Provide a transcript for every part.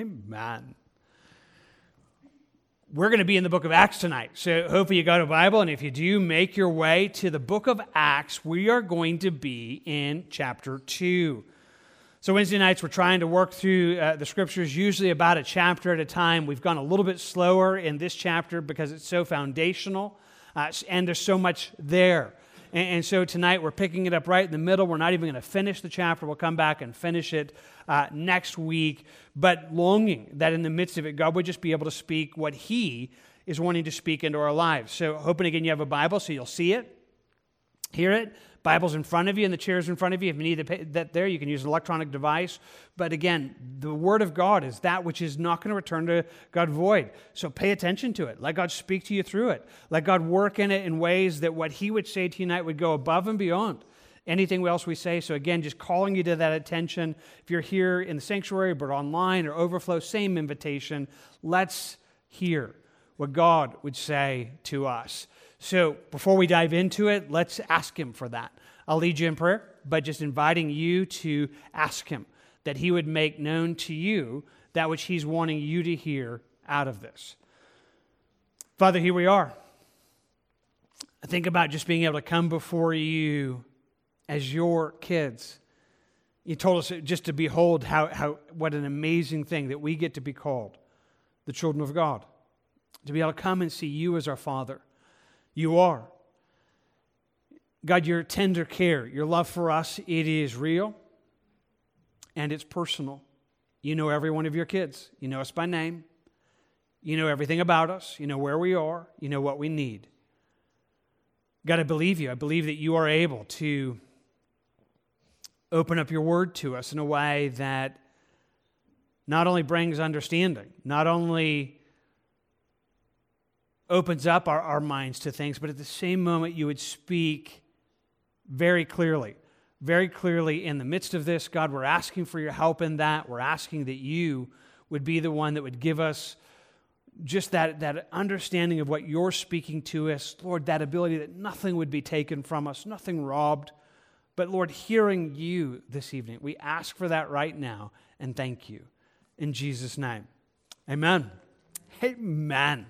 Amen. We're going to be in the book of Acts tonight. So hopefully you got a Bible. And if you do, make your way to the book of Acts. We are going to be in chapter 2. So Wednesday nights, we're trying to work through uh, the scriptures, usually about a chapter at a time. We've gone a little bit slower in this chapter because it's so foundational uh, and there's so much there. And, and, so tonight we're picking it up right in the middle. We're not even going to finish the chapter. We'll come back and finish it uh, next week. But longing that in the midst of it, God would just be able to speak what He is wanting to speak into our lives. So, hoping again you have a Bible so you'll see it, hear it. Bible's in front of you and the chairs in front of you. If you need that there, you can use an electronic device. But again, the Word of God is that which is not going to return to God void. So pay attention to it. Let God speak to you through it. Let God work in it in ways that what He would say to you tonight would go above and beyond anything else we say. So, again, just calling you to that attention. If you're here in the sanctuary, but online or overflow, same invitation. Let's hear what God would say to us. So before we dive into it, let's ask Him for that. I'll lead you in prayer, but just inviting you to ask Him that He would make known to you that which He's wanting you to hear out of this. Father, here we are. I think about just being able to come before you as your kids. You told us just to behold how, how what an amazing thing that we get to be called the children of God. To be able to come and see you as our Father you are. God, your tender care, your love for us, it is real and it's personal. You know every one of your kids. You know us by name. You know everything about us. You know where we are. You know what we need. God, I believe you. I believe that you are able to open up your word to us in a way that not only brings understanding, not only opens up our, our minds to things, but at the same moment, you would speak very clearly. Very clearly, in the midst of this, God, we're asking for your help in that. We're asking that you would be the one that would give us just that, that understanding of what you're speaking to us. Lord, that ability that nothing would be taken from us, nothing robbed. But Lord, hearing you this evening, we ask for that right now and thank you. In Jesus' name. Amen. Amen.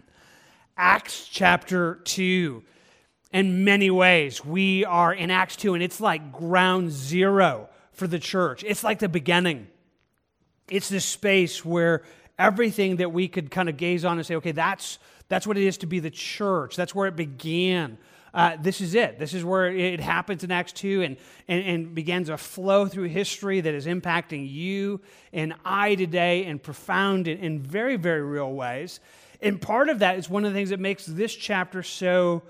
Acts chapter 2. In many ways, we are in Acts 2, and it's like ground zero for the church. It's like the beginning. It's this space where everything that we could kind of gaze on and say, okay, that's, that's what it is to be the church. That's where it began. Uh, this is it. This is where it happens in Acts 2 and, and, and begins a flow through history that is impacting you and I today in profound and in very, very real ways. And part of that is one of the things that makes this chapter so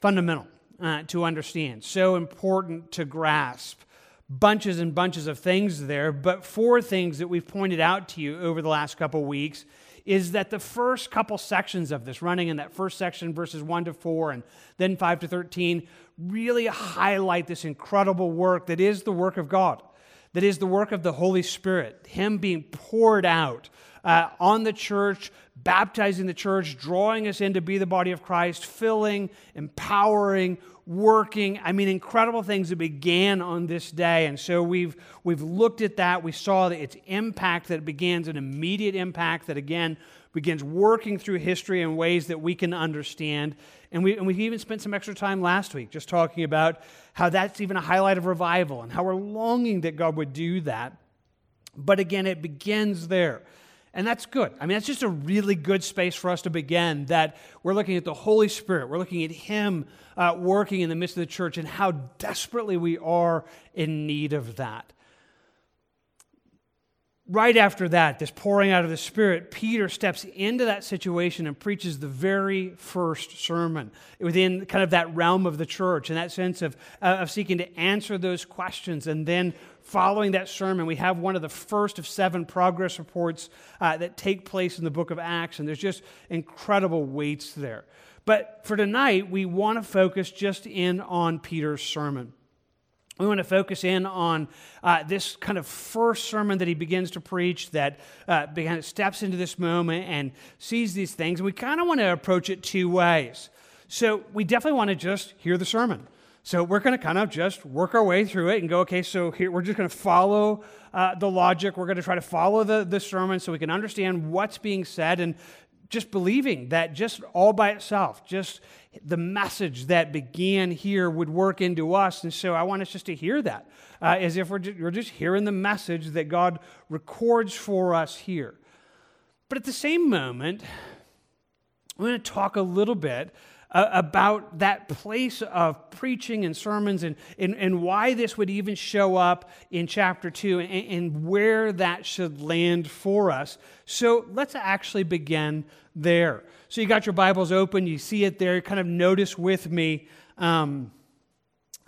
fundamental uh, to understand, so important to grasp. Bunches and bunches of things there, but four things that we've pointed out to you over the last couple weeks is that the first couple sections of this, running in that first section, verses 1 to 4 and then 5 to 13, really highlight this incredible work that is the work of God, that is the work of the Holy Spirit, Him being poured out uh, on the church, baptizing the church, drawing us in to be the body of Christ, filling, empowering, working. I mean, incredible things that began on this day. And so we've, we've looked at that. We saw that its impact, that it begins an immediate impact that, again, begins working through history in ways that we can understand. And we, and we even spent some extra time last week just talking about how that's even a highlight of revival and how we're longing that God would do that. But again, it begins there. And that's good. I mean, that's just a really good space for us to begin that we're looking at the Holy Spirit. We're looking at Him uh, working in the midst of the church and how desperately we are in need of that. Right after that, this pouring out of the Spirit, Peter steps into that situation and preaches the very first sermon within kind of that realm of the church, in that sense of, uh, of seeking to answer those questions and then following that sermon, we have one of the first of seven progress reports uh, that take place in the book of Acts, and there's just incredible weights there. But for tonight, we want to focus just in on Peter's sermon. We want to focus in on uh, this kind of first sermon that he begins to preach that uh, begin, steps into this moment and sees these things. And we kind of want to approach it two ways. So we definitely want to just hear the sermon. So we're going to kind of just work our way through it and go, okay, so here we're just going to follow uh, the logic. We're going to try to follow the, the sermon so we can understand what's being said and just believing that just all by itself, just the message that began here would work into us. And so I want us just to hear that uh, as if we're just, we're just hearing the message that God records for us here. But at the same moment, I'm going to talk a little bit uh, about that place of preaching and sermons and, and, and why this would even show up in chapter 2 and, and where that should land for us. So let's actually begin there. So you got your Bibles open, you see it there, kind of notice with me. Um,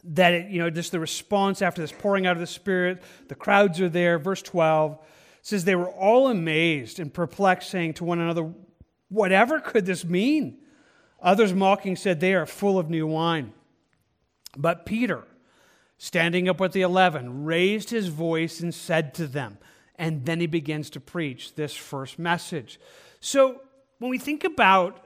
that it, you know just the response after this pouring out of the spirit the crowds are there verse 12 says they were all amazed and perplexed saying to one another whatever could this mean Others mocking said, They are full of new wine. But Peter, standing up with the eleven, raised his voice and said to them, and then he begins to preach this first message. So when we think about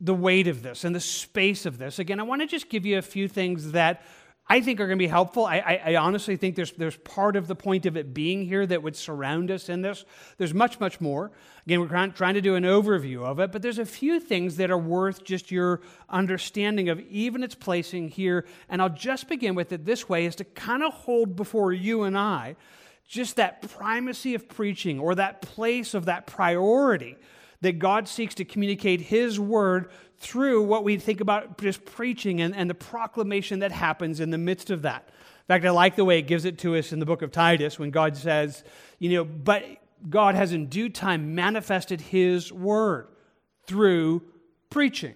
the weight of this and the space of this, again, I want to just give you a few things that I think are going to be helpful. I, I, I, honestly think there's, there's part of the point of it being here that would surround us in this. There's much, much more. Again, we're trying, trying to do an overview of it, but there's a few things that are worth just your understanding of even its placing here. And I'll just begin with it this way is to kind of hold before you and I just that primacy of preaching or that place of that priority that God seeks to communicate His word through what we think about just preaching and, and the proclamation that happens in the midst of that. In fact, I like the way it gives it to us in the book of Titus when God says, you know, but God has in due time manifested his word through preaching,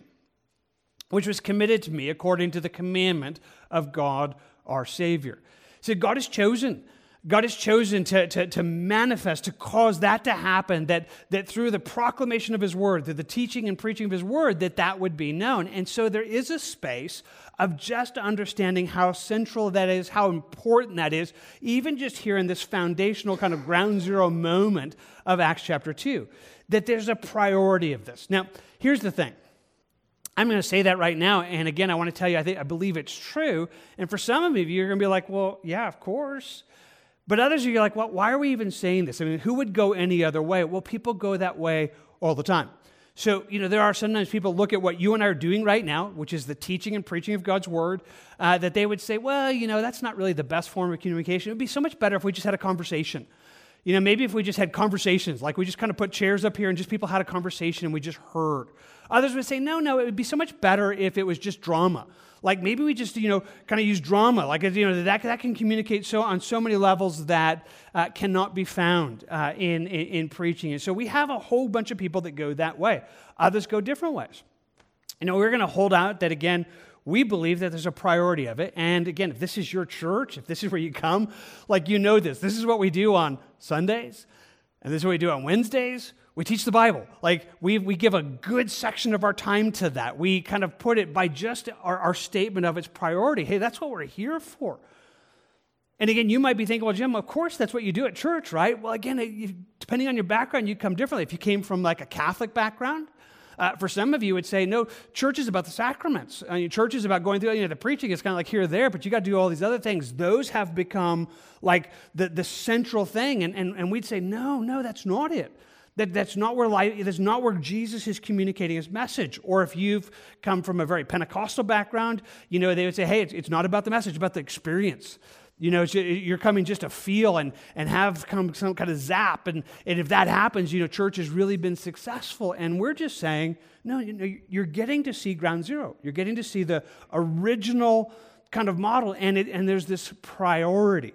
which was committed to me according to the commandment of God our Savior. So God has chosen God has chosen to, to, to, manifest, to cause that to happen, that, that through the proclamation of his word, through the teaching and preaching of his word, that that would be known. And so there is a space of just understanding how central that is, how important that is, even just here in this foundational kind of ground zero moment of Acts chapter 2, that there's a priority of this. Now, here's the thing. I'm going to say that right now. And again, I want to tell you, I think I believe it's true. And for some of you, you're going to be like, well, yeah, of course. But others are like, well, why are we even saying this? I mean, who would go any other way? Well, people go that way all the time. So, you know, there are sometimes people look at what you and I are doing right now, which is the teaching and preaching of God's word, uh, that they would say, well, you know, that's not really the best form of communication. It would be so much better if we just had a conversation. You know, maybe if we just had conversations, like we just kind of put chairs up here and just people had a conversation and we just heard. Others would say, no, no, it would be so much better if it was just drama. Like maybe we just, you know, kind of use drama. Like, you know, that, that can communicate so on so many levels that uh, cannot be found uh, in, in, in preaching. And so we have a whole bunch of people that go that way. Others go different ways. You know, we're going to hold out that, again, we believe that there's a priority of it. And again, if this is your church, if this is where you come, like you know this. This is what we do on Sundays, and this is what we do on Wednesdays. We teach the Bible. Like, we, we give a good section of our time to that. We kind of put it by just our, our statement of its priority. Hey, that's what we're here for. And again, you might be thinking, well, Jim, of course that's what you do at church, right? Well, again, depending on your background, you come differently. If you came from like a Catholic background, uh, for some of you, would say, no, church is about the sacraments. I mean, church is about going through, you know, the preaching is kind of like here or there, but you got to do all these other things. Those have become like the, the central thing. And, and, and we'd say, no, no, that's not it. That, that's, not where life, that's not where Jesus is communicating his message. Or if you've come from a very Pentecostal background, you know, they would say, hey, it's, it's not about the message, it's about the experience. You know, you're coming just to feel and, and have come some kind of zap. And, and if that happens, you know, church has really been successful. And we're just saying, no, you know, you're getting to see ground zero. You're getting to see the original kind of model. And, it, and there's this priority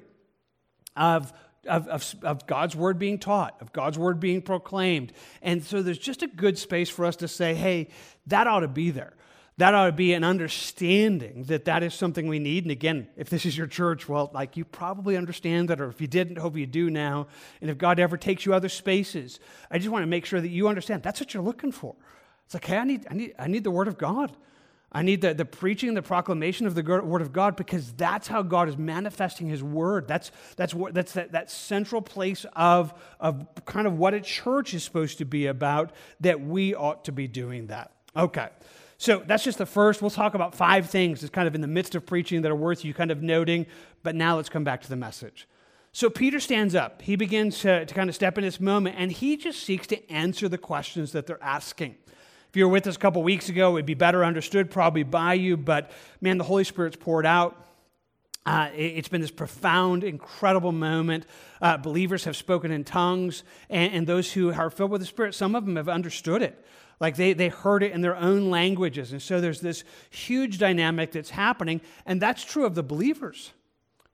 of of, of, of, God's word being taught, of God's word being proclaimed. And so there's just a good space for us to say, hey, that ought to be there. That ought to be an understanding that that is something we need. And again, if this is your church, well, like you probably understand that, or if you didn't, hope you do now. And if God ever takes you other spaces, I just want to make sure that you understand that's what you're looking for. It's like, hey, I need, I need, I need the word of God. I need the, the preaching the proclamation of the word of God because that's how God is manifesting his word. That's, that's, that's that, that central place of, of kind of what a church is supposed to be about, that we ought to be doing that. Okay. So that's just the first. We'll talk about five things that's kind of in the midst of preaching that are worth you kind of noting. But now let's come back to the message. So Peter stands up. He begins to, to kind of step in this moment, and he just seeks to answer the questions that they're asking. If you were with us a couple weeks ago, it would be better understood probably by you, but man, the Holy Spirit's poured out. Uh, it, has been this profound, incredible moment. Uh, believers have spoken in tongues, and, and those who are filled with the Spirit, some of them have understood it. Like they, they heard it in their own languages. And so there's this huge dynamic that's happening, and that's true of the believers.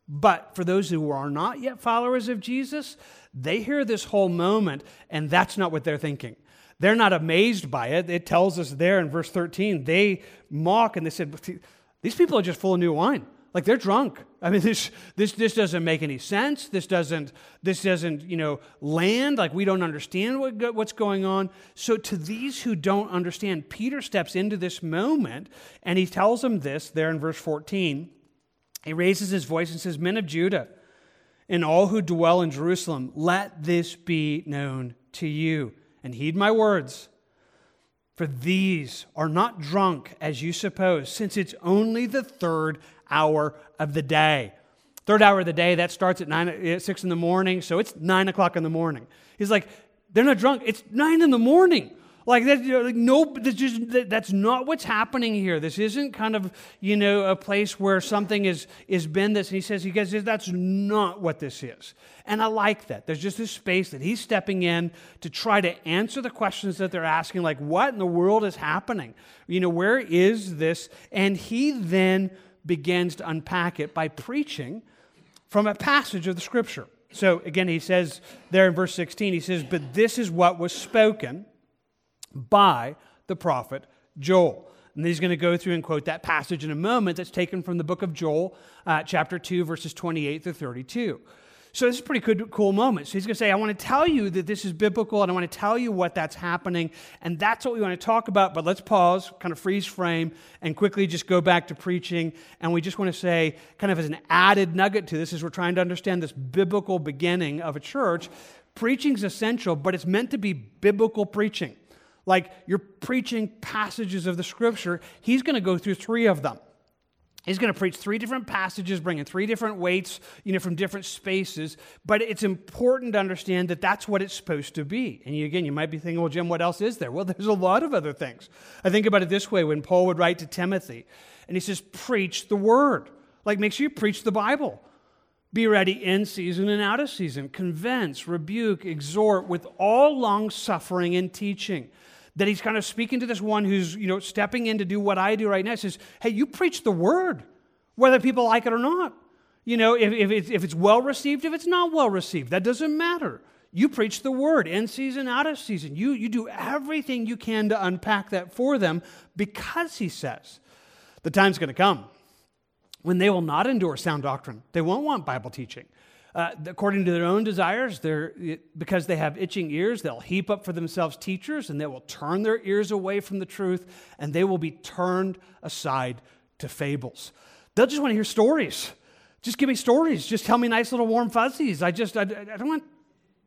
But for those who are not yet followers of Jesus, they hear this whole moment, and that's not what they're thinking. They're not amazed by it. It tells us there in verse 13, they mock and they said, These people are just full of new wine. Like they're drunk. I mean, this, this, this doesn't make any sense. This doesn't, this doesn't, you know, land. Like we don't understand what, what's going on. So to these who don't understand, Peter steps into this moment and he tells them this there in verse 14. He raises his voice and says, Men of Judah and all who dwell in Jerusalem, let this be known to you. And heed my words. For these are not drunk as you suppose, since it's only the third hour of the day. Third hour of the day, that starts at nine, at six in the morning, so it's nine o'clock in the morning. He's like, they're not drunk. It's nine in the morning. Like that, like no, that's, just, that, that's not what's happening here. This isn't kind of you know a place where something is is been this. And he says, he goes, that's not what this is. And I like that. There's just this space that he's stepping in to try to answer the questions that they're asking, like what in the world is happening? You know, where is this? And he then begins to unpack it by preaching from a passage of the scripture. So again, he says there in verse 16, he says, But this is what was spoken by the prophet Joel. And he's going to go through and quote that passage in a moment that's taken from the book of Joel, uh, chapter 2, verses 28 to 32. So this is a pretty good, cool moment. So he's going to say, I want to tell you that this is biblical and I want to tell you what that's happening. And that's what we want to talk about. But let's pause, kind of freeze frame, and quickly just go back to preaching. And we just want to say, kind of as an added nugget to this, as we're trying to understand this biblical beginning of a church, preaching is essential, but it's meant to be biblical preaching. Like you're preaching passages of the scripture, he's going to go through three of them. He's going to preach three different passages, bringing three different weights, you know, from different spaces. But it's important to understand that that's what it's supposed to be. And you, again, you might be thinking, well, Jim, what else is there? Well, there's a lot of other things. I think about it this way when Paul would write to Timothy, and he says, preach the word. Like, make sure you preach the Bible. Be ready in season and out of season. Convince, rebuke, exhort with all long suffering and teaching that he's kind of speaking to this one who's, you know, stepping in to do what I do right now. He says, hey, you preach the word, whether people like it or not. You know, if, if, it's, if it's well received, if it's not well received, that doesn't matter. You preach the word in season, out of season. You, you do everything you can to unpack that for them because he says the time's going to come when they will not endure sound doctrine. They won't want Bible teaching. Uh, according to their own desires, because they have itching ears, they'll heap up for themselves teachers and they will turn their ears away from the truth and they will be turned aside to fables. They'll just want to hear stories. Just give me stories. Just tell me nice little warm fuzzies. I just, I, I don't want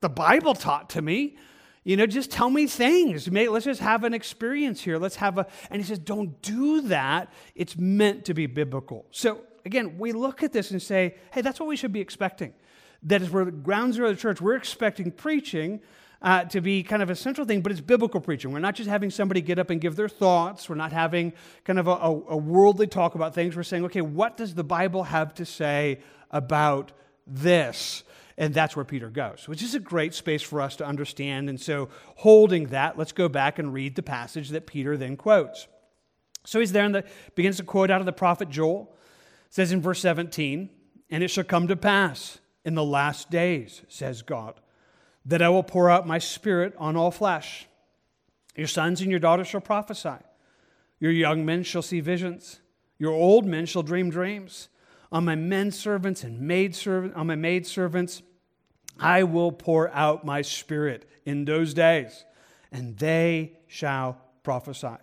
the Bible taught to me. You know, just tell me things. Let's just have an experience here. Let's have a, and he says, don't do that. It's meant to be biblical. So again, we look at this and say, hey, that's what we should be expecting that is where the ground zero of the church, we're expecting preaching uh, to be kind of a central thing, but it's biblical preaching. We're not just having somebody get up and give their thoughts. We're not having kind of a, a, worldly talk about things. We're saying, okay, what does the Bible have to say about this? And that's where Peter goes, which is a great space for us to understand. And so, holding that, let's go back and read the passage that Peter then quotes. So he's there and the, begins to quote out of the prophet Joel. Says in verse 17, And it shall come to pass in the last days, says God, that I will pour out my spirit on all flesh. Your sons and your daughters shall prophesy. Your young men shall see visions. Your old men shall dream dreams. On my men servants and maid servants, on my maid servants, I will pour out my spirit in those days, and they shall prophesy.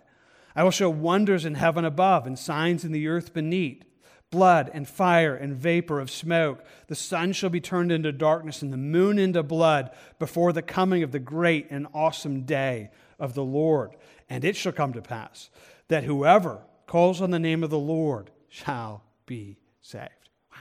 I will show wonders in heaven above and signs in the earth beneath blood and fire and vapor of smoke. The sun shall be turned into darkness and the moon into blood before the coming of the great and awesome day of the Lord. And it shall come to pass that whoever calls on the name of the Lord shall be saved. Wow.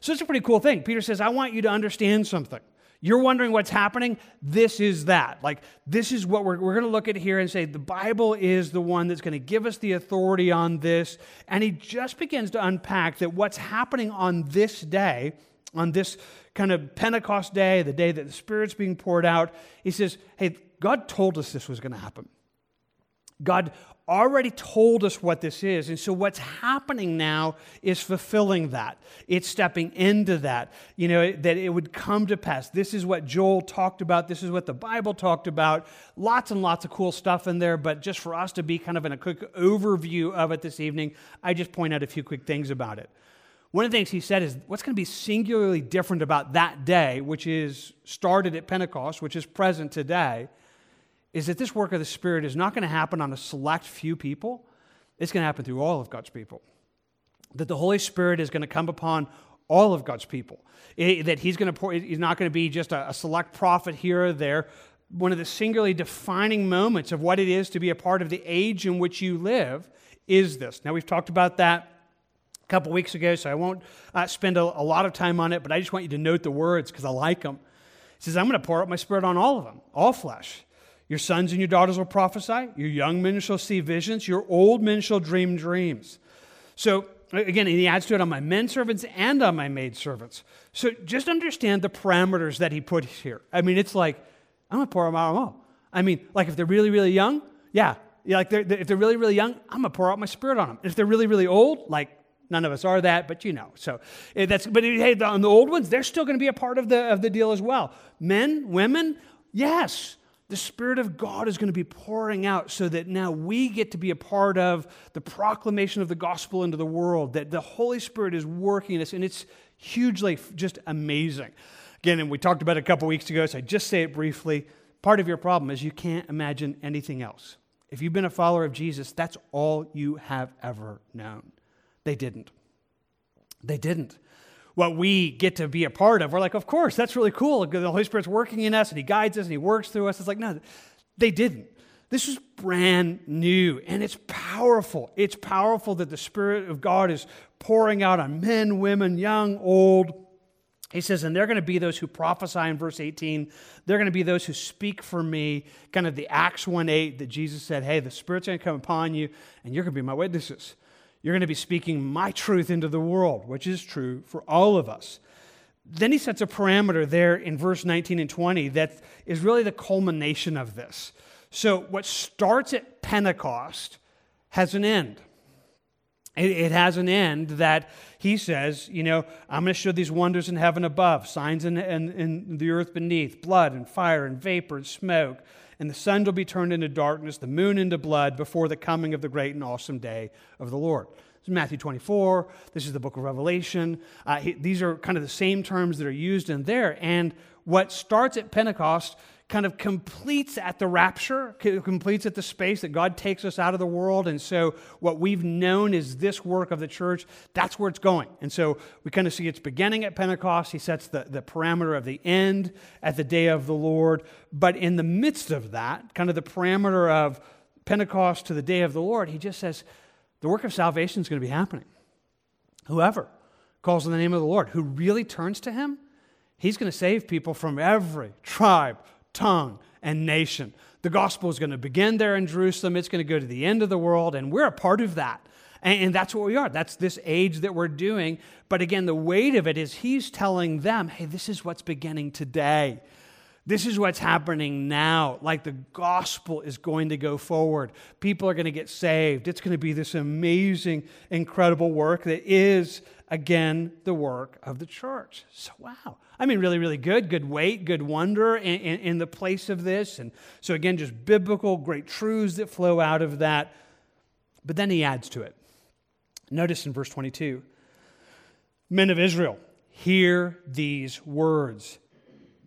So it's a pretty cool thing. Peter says, I want you to understand something. You're wondering what's happening? This is that. Like, this is what we're, we're going to look at here and say the Bible is the one that's going to give us the authority on this. And he just begins to unpack that what's happening on this day, on this kind of Pentecost day, the day that the Spirit's being poured out, he says, hey, God told us this was going to happen. God already told us what this is. And so what's happening now is fulfilling that. It's stepping into that, you know, that it would come to pass. This is what Joel talked about. This is what the Bible talked about. Lots and lots of cool stuff in there. But just for us to be kind of in a quick overview of it this evening, I just point out a few quick things about it. One of the things he said is what's going to be singularly different about that day, which is started at Pentecost, which is present today, is that this work of the Spirit is not going to happen on a select few people, it's going to happen through all of God's people. That the Holy Spirit is going to come upon all of God's people. It, that he's going to pour, he's not going to be just a, a select prophet here or there. One of the singularly defining moments of what it is to be a part of the age in which you live is this. Now, we've talked about that a couple weeks ago, so I won't uh, spend a, a, lot of time on it, but I just want you to note the words because I like them. It says, I'm going to pour out my spirit on all of them, all flesh. Your sons and your daughters will prophesy. Your young men shall see visions. Your old men shall dream dreams. So, again, he adds to it on my men servants and on my maid servants. So, just understand the parameters that he put here. I mean, it's like, I'm going to pour them out all. I mean, like if they're really, really young, yeah. yeah like they're, if they're really, really young, I'm going to pour out my spirit on them. If they're really, really old, like none of us are that, but you know. So eh, that's, but hey, on the old ones, they're still going to be a part of the, of the deal as well. Men, women, yes the Spirit of God is going to be pouring out so that now we get to be a part of the proclamation of the gospel into the world, that the Holy Spirit is working in us, and it's hugely just amazing. Again, and we talked about it a couple weeks ago, so I just say it briefly. Part of your problem is you can't imagine anything else. If you've been a follower of Jesus, that's all you have ever known. They didn't. They didn't what we get to be a part of. We're like, of course, that's really cool. The Holy Spirit's working in us and He guides us and He works through us. It's like, no, they didn't. This is brand new and it's powerful. It's powerful that the Spirit of God is pouring out on men, women, young, old. He says, and they're going to be those who prophesy in verse 18. They're going to be those who speak for me, kind of the Acts 1 8 that Jesus said, hey, the Spirit's going to come upon you and you're going to be my witnesses. You're going to be speaking my truth into the world, which is true for all of us. Then he sets a parameter there in verse 19 and 20 that is really the culmination of this. So, what starts at Pentecost has an end. It, has an end that he says, you know, I'm going to show these wonders in heaven above, signs in, in, in the earth beneath, blood and fire and vapor and smoke and the sun will be turned into darkness, the moon into blood before the coming of the great and awesome day of the Lord. This is Matthew 24. This is the book of Revelation. Uh, he, these are kind of the same terms that are used in there. And what starts at Pentecost kind of completes at the rapture, completes at the space that God takes us out of the world. And so, what we've known is this work of the church, that's where it's going. And so, we kind of see its beginning at Pentecost. He sets the, the parameter of the end at the day of the Lord. But in the midst of that, kind of the parameter of Pentecost to the day of the Lord, he just says, the work of salvation is going to be happening. Whoever calls on the name of the Lord, who really turns to him, he's going to save people from every tribe, tongue, and nation. The gospel is going to begin there in Jerusalem, it's going to go to the end of the world, and we're a part of that. And, that's what we are. That's this age that we're doing. But again, the weight of it is he's telling them, hey, this is what's beginning today. This is what's happening now. Like the gospel is going to go forward. People are going to get saved. It's going to be this amazing, incredible work that is, again, the work of the church. So, wow. I mean, really, really good, good weight, good wonder in, in, in, the place of this. And so, again, just biblical, great truths that flow out of that. But then he adds to it. Notice in verse 22 Men of Israel, hear these words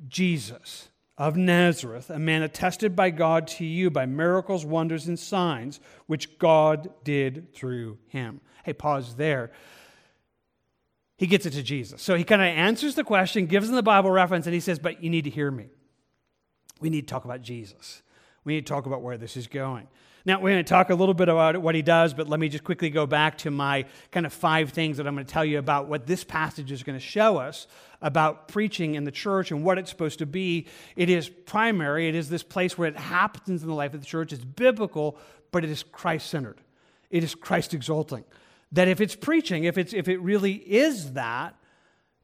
Jesus of Nazareth, a man attested by God to you by miracles, wonders, and signs, which God did through him. Hey, pause there he gets it to Jesus. So he kind of answers the question, gives them the Bible reference, and he says, But you need to hear me. We need to talk about Jesus. We need to talk about where this is going. Now, we're going to talk a little bit about what he does, but let me just quickly go back to my kind of five things that I'm going to tell you about what this passage is going to show us about preaching in the church and what it's supposed to be. It is primary, it is this place where it happens in the life of the church. It's biblical, but it is Christ centered, it is Christ exalting. That if it's preaching, if, it's, if it really is that,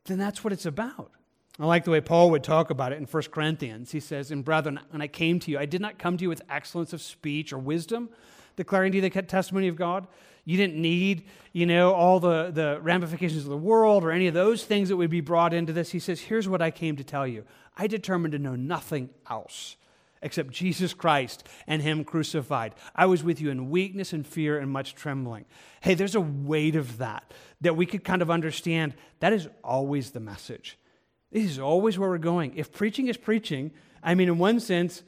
then that's what it's about. I like the way Paul would talk about it in 1 Corinthians. He says, And brethren, when I came to you, I did not come to you with excellence of speech or wisdom, declaring to you the testimony of God. You didn't need, you know, all the, the ramifications of the world or any of those things that would be brought into this. He says, Here's what I came to tell you. I determined to know nothing else except Jesus Christ and Him crucified. I was with you in weakness and fear and much trembling. Hey, there's a weight of that that we could kind of understand. That is always the message. This is always where we're going. If preaching is preaching, I mean, in one sense,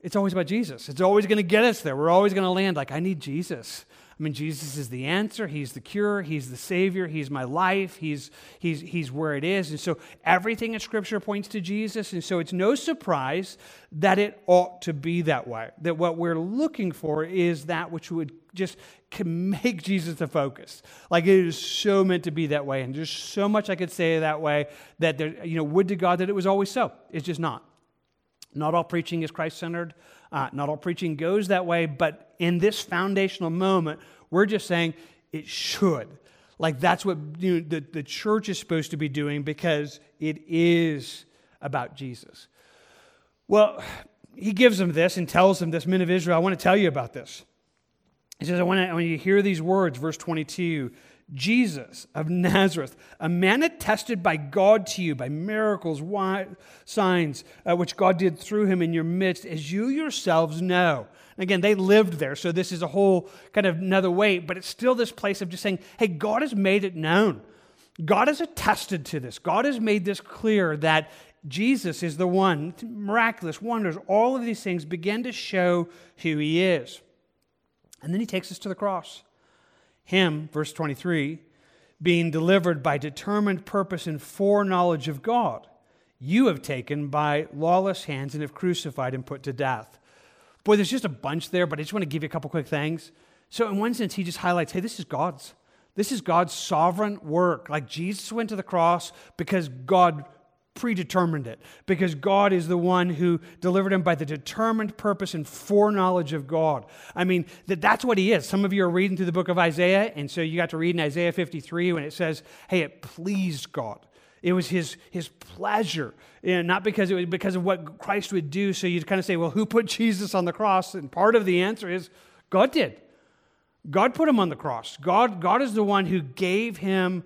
it's always about Jesus. It's always going to get us there. We're always going to land like, I need Jesus. I mean, Jesus is the answer. He's the cure. He's the Savior. He's my life. He's, he's, he's where it is. And so everything in Scripture points to Jesus. And so it's no surprise that it ought to be that way. That what we're looking for is that which would just make Jesus the focus. Like it is so meant to be that way. And there's so much I could say that way that there, you know, would to God that it was always so. It's just not. Not all preaching is Christ centered. Uh, not all preaching goes that way. But in this foundational moment, we're just saying it should. Like that's what you know, the, the church is supposed to be doing because it is about Jesus. Well, he gives them this and tells them this, men of Israel, I want to tell you about this. He says, I want, to, when you hear these words, verse 22, Jesus of Nazareth, a man attested by God to you by miracles, signs, uh, which God did through him in your midst, as you yourselves know. Again, they lived there, so this is a whole kind of another way, but it's still this place of just saying, hey, God has made it known. God has attested to this. God has made this clear that Jesus is the one, miraculous wonders, all of these things begin to show who he is. And then he takes us to the cross. Him, verse 23, being delivered by determined purpose and foreknowledge of God, you have taken by lawless hands and have crucified and put to death. Boy, there's just a bunch there, but I just want to give you a couple quick things. So, in one sense, he just highlights hey, this is God's. This is God's sovereign work. Like Jesus went to the cross because God predetermined it because God is the one who delivered him by the determined purpose and foreknowledge of God. I mean, that, that's what he is. Some of you are reading through the book of Isaiah, and so you got to read in Isaiah 53 when it says, hey, it pleased God. It was his, his pleasure, know, not because it was because of what Christ would do. So you'd kind of say, well, who put Jesus on the cross? And part of the answer is God did. God put him on the cross. God, God is the one who gave him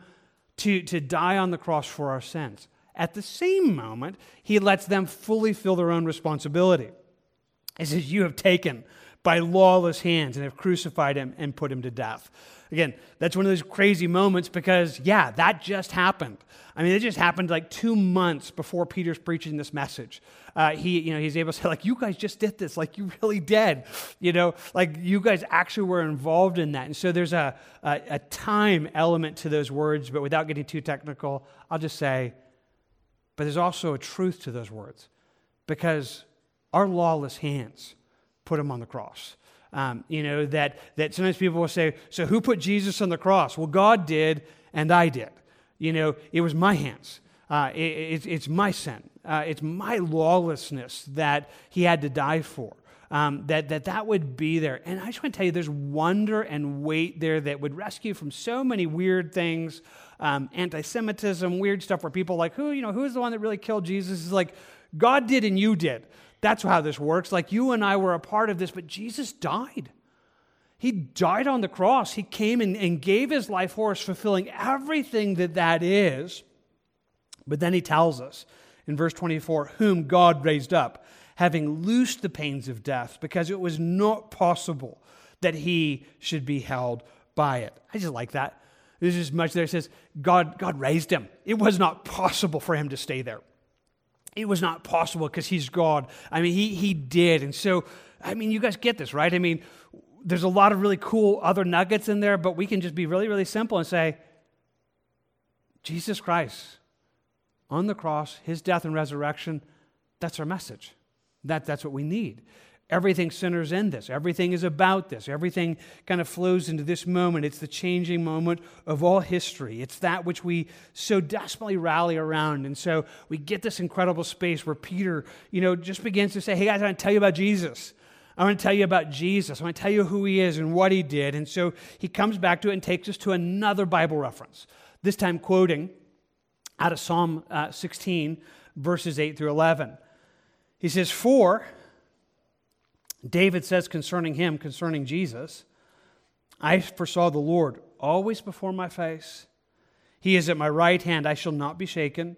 to, to die on the cross for our sins. At the same moment, he lets them fully fill their own responsibility. He says, You have taken by lawless hands and have crucified him and put him to death. Again, that's one of those crazy moments because, yeah, that just happened. I mean, it just happened like two months before Peter's preaching this message. Uh, he, you know, he's able to say, like, you guys just did this, like, you really did. You know, like, you guys actually were involved in that. And so there's a, a, a time element to those words, but without getting too technical, I'll just say, but there's also a truth to those words because our lawless hands put him on the cross. Um, you know, that, that sometimes people will say, So who put Jesus on the cross? Well, God did, and I did. You know, it was my hands. Uh, it, it, it's my sin. Uh, it's my lawlessness that he had to die for. Um, that, that that would be there. And I just want to tell you, there's wonder and weight there that would rescue from so many weird things um, anti Semitism, weird stuff where people like, who, you know, who is the one that really killed Jesus? Is like, God did and you did. That's how this works. Like you and I were a part of this, but Jesus died. He died on the cross. He came and, and gave his life for us, fulfilling everything that that is. But then he tells us in verse 24, whom God raised up, having loosed the pains of death, because it was not possible that he should be held by it. I just like that. There's as much there. It says, God, God raised him. It was not possible for him to stay there. It was not possible because he's God. I mean, he, he did. And so, I mean, you guys get this, right? I mean, there's a lot of really cool other nuggets in there, but we can just be really, really simple and say, Jesus Christ on the cross, his death and resurrection, that's our message. That, that's what we need. Everything centers in this. Everything is about this. Everything kind of flows into this moment. It's the changing moment of all history. It's that which we so desperately rally around. And so we get this incredible space where Peter, you know, just begins to say, Hey guys, I want to tell you about Jesus. I want to tell you about Jesus. I want to tell you who he is and what he did. And so he comes back to it and takes us to another Bible reference, this time quoting out of Psalm uh, 16, verses 8 through 11. He says, For David says concerning him, concerning Jesus, I foresaw the Lord always before my face. He is at my right hand, I shall not be shaken.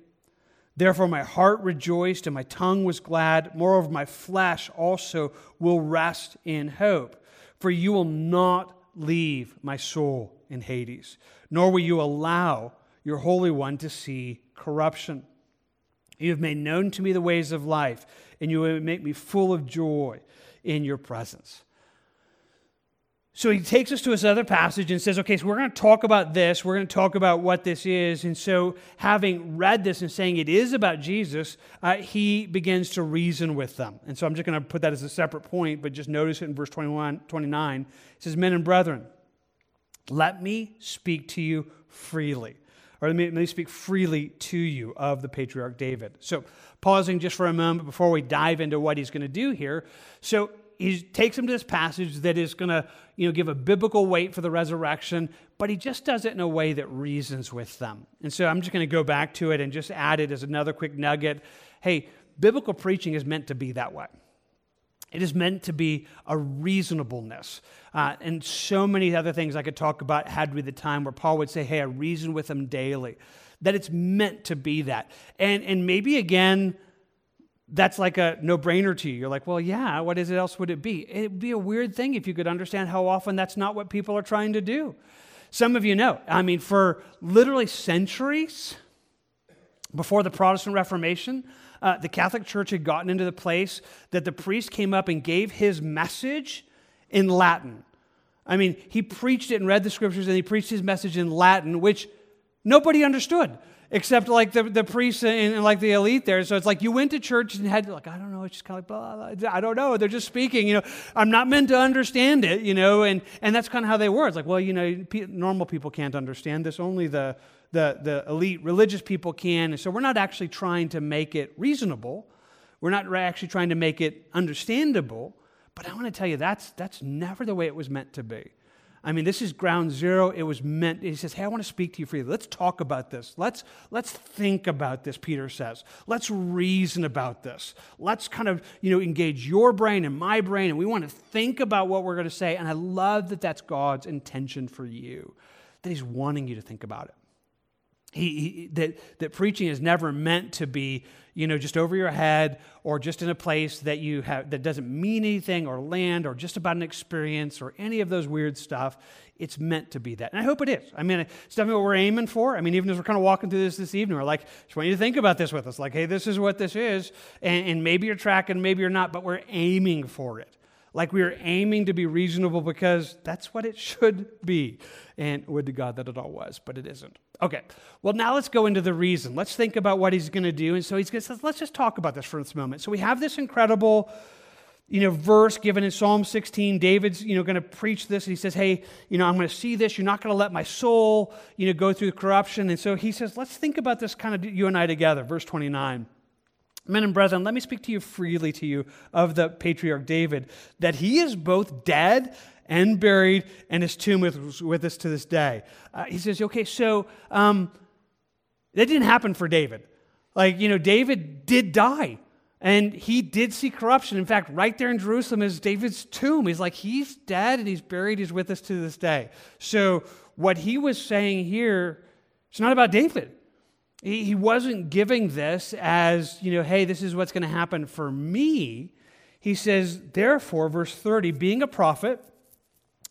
Therefore, my heart rejoiced and my tongue was glad. Moreover, my flesh also will rest in hope. For you will not leave my soul in Hades, nor will you allow your Holy One to see corruption. You have made known to me the ways of life, and you will make me full of joy in your presence. So he takes us to this other passage and says, okay, so we're going to talk about this. We're going to talk about what this is. And so, having read this and saying it is about Jesus, uh, he begins to reason with them. And so, I'm just going to put that as a separate point, but just notice it in verse 21, 29. It says, Men and brethren, let me speak to you freely. Or let me, let me speak freely to you of the patriarch David. So, pausing just for a moment before we dive into what he's going to do here. So, he takes them to this passage that is going to you know, give a biblical weight for the resurrection, but he just does it in a way that reasons with them. And so I'm just going to go back to it and just add it as another quick nugget. Hey, biblical preaching is meant to be that way. It is meant to be a reasonableness. Uh, and so many other things I could talk about had we the time where Paul would say, Hey, I reason with them daily. That it's meant to be that. And, and maybe again, that's like a no brainer to you. You're like, well, yeah, what is it else would it be? It'd be a weird thing if you could understand how often that's not what people are trying to do. Some of you know, I mean, for literally centuries before the Protestant Reformation, uh, the Catholic Church had gotten into the place that the priest came up and gave his message in Latin. I mean, he preached it and read the scriptures and he preached his message in Latin, which nobody understood except like the, the priests and, and, like the elite there. So it's like you went to church and had like, I don't know, it's just kind of like, blah, blah, I don't know. They're just speaking, you know, I'm not meant to understand it, you know, and, and that's kind of how they were. It's like, well, you know, normal people can't understand this. Only the, the, the elite religious people can. And so we're not actually trying to make it reasonable. We're not actually trying to make it understandable. But I want to tell you, that's, that's never the way it was meant to be. I mean, this is ground zero. It was meant, he says, Hey, I want to speak to you freely. Let's talk about this. Let's, let's think about this, Peter says. Let's reason about this. Let's kind of, you know, engage your brain and my brain, and we want to think about what we're going to say. And I love that that's God's intention for you, that he's wanting you to think about it. He, he, that, that preaching is never meant to be you know just over your head or just in a place that you have that doesn't mean anything or land or just about an experience or any of those weird stuff it's meant to be that. And i hope it is. I mean it's definitely what we're aiming for. I mean even as we're kind of walking through this this evening we're like just want you to think about this with us. Like hey this is what this is. And, and maybe you're tracking maybe you're not but we're aiming for it. Like we are aiming to be reasonable because that's what it should be. And would to God that it all was, but it isn't. Okay, well, now let's go into the reason. Let's think about what he's going to do. And so he's going to say, let's just talk about this for this moment. So we have this incredible you know, verse given in Psalm 16. David's, you know, going to preach this, and he says, "Hey, you know, I'm going to see this. You're not going to let my soul, you know, go through corruption." And so he says, "Let's think about this, kind of you and I together." Verse 29. Men and brethren, let me speak to you freely to you of the patriarch David, that he is both dead and buried, and his tomb is with us to this day. Uh, he says, okay, so um, that didn't happen for David. Like, you know, David did die, and he did see corruption. In fact, right there in Jerusalem is David's tomb. He's like, he's dead and he's buried, he's with us to this day. So, what he was saying here, it's not about David. He wasn't giving this as, you know, hey, this is what's going to happen for me. He says, therefore, verse 30, being a prophet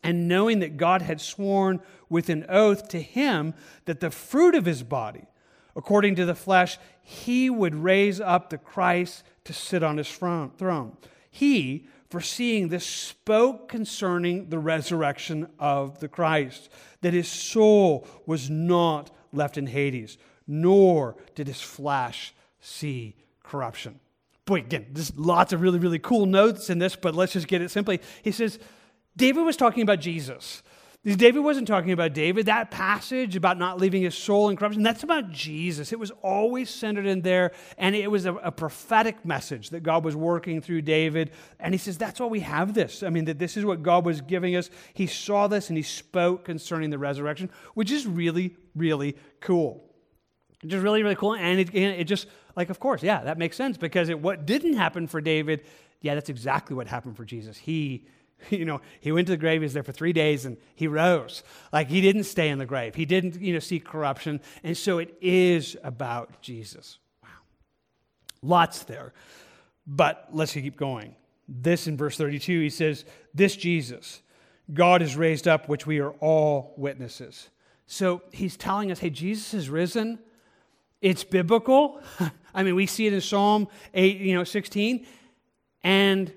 and knowing that God had sworn with an oath to him that the fruit of his body, according to the flesh, he would raise up the Christ to sit on his throne. He, foreseeing this, spoke concerning the resurrection of the Christ, that his soul was not left in Hades nor did his flesh see corruption. boy, again, there's lots of really, really cool notes in this, but let's just get it simply. He says, David was talking about Jesus. David wasn't talking about David. That passage about not leaving his soul in corruption, that's about Jesus. It was always centered in there, and it was a, a, prophetic message that God was working through David. And he says, That's why we have this. I mean, that this is what God was giving us. He saw this and he spoke concerning the resurrection, which is really, really cool. Just really, really cool. And it, it just, like, of course, yeah, that makes sense because it, what didn't happen for David, yeah, that's exactly what happened for Jesus. He you know, he went to the grave, he was there for three days, and he rose. Like he didn't stay in the grave. He didn't, you know, see corruption. And so it is about Jesus. Wow. Lots there. But let's keep going. This in verse 32, he says, This Jesus, God has raised up, which we are all witnesses. So he's telling us, hey, Jesus is risen. It's biblical. I mean, we see it in Psalm 8, you know, 16. And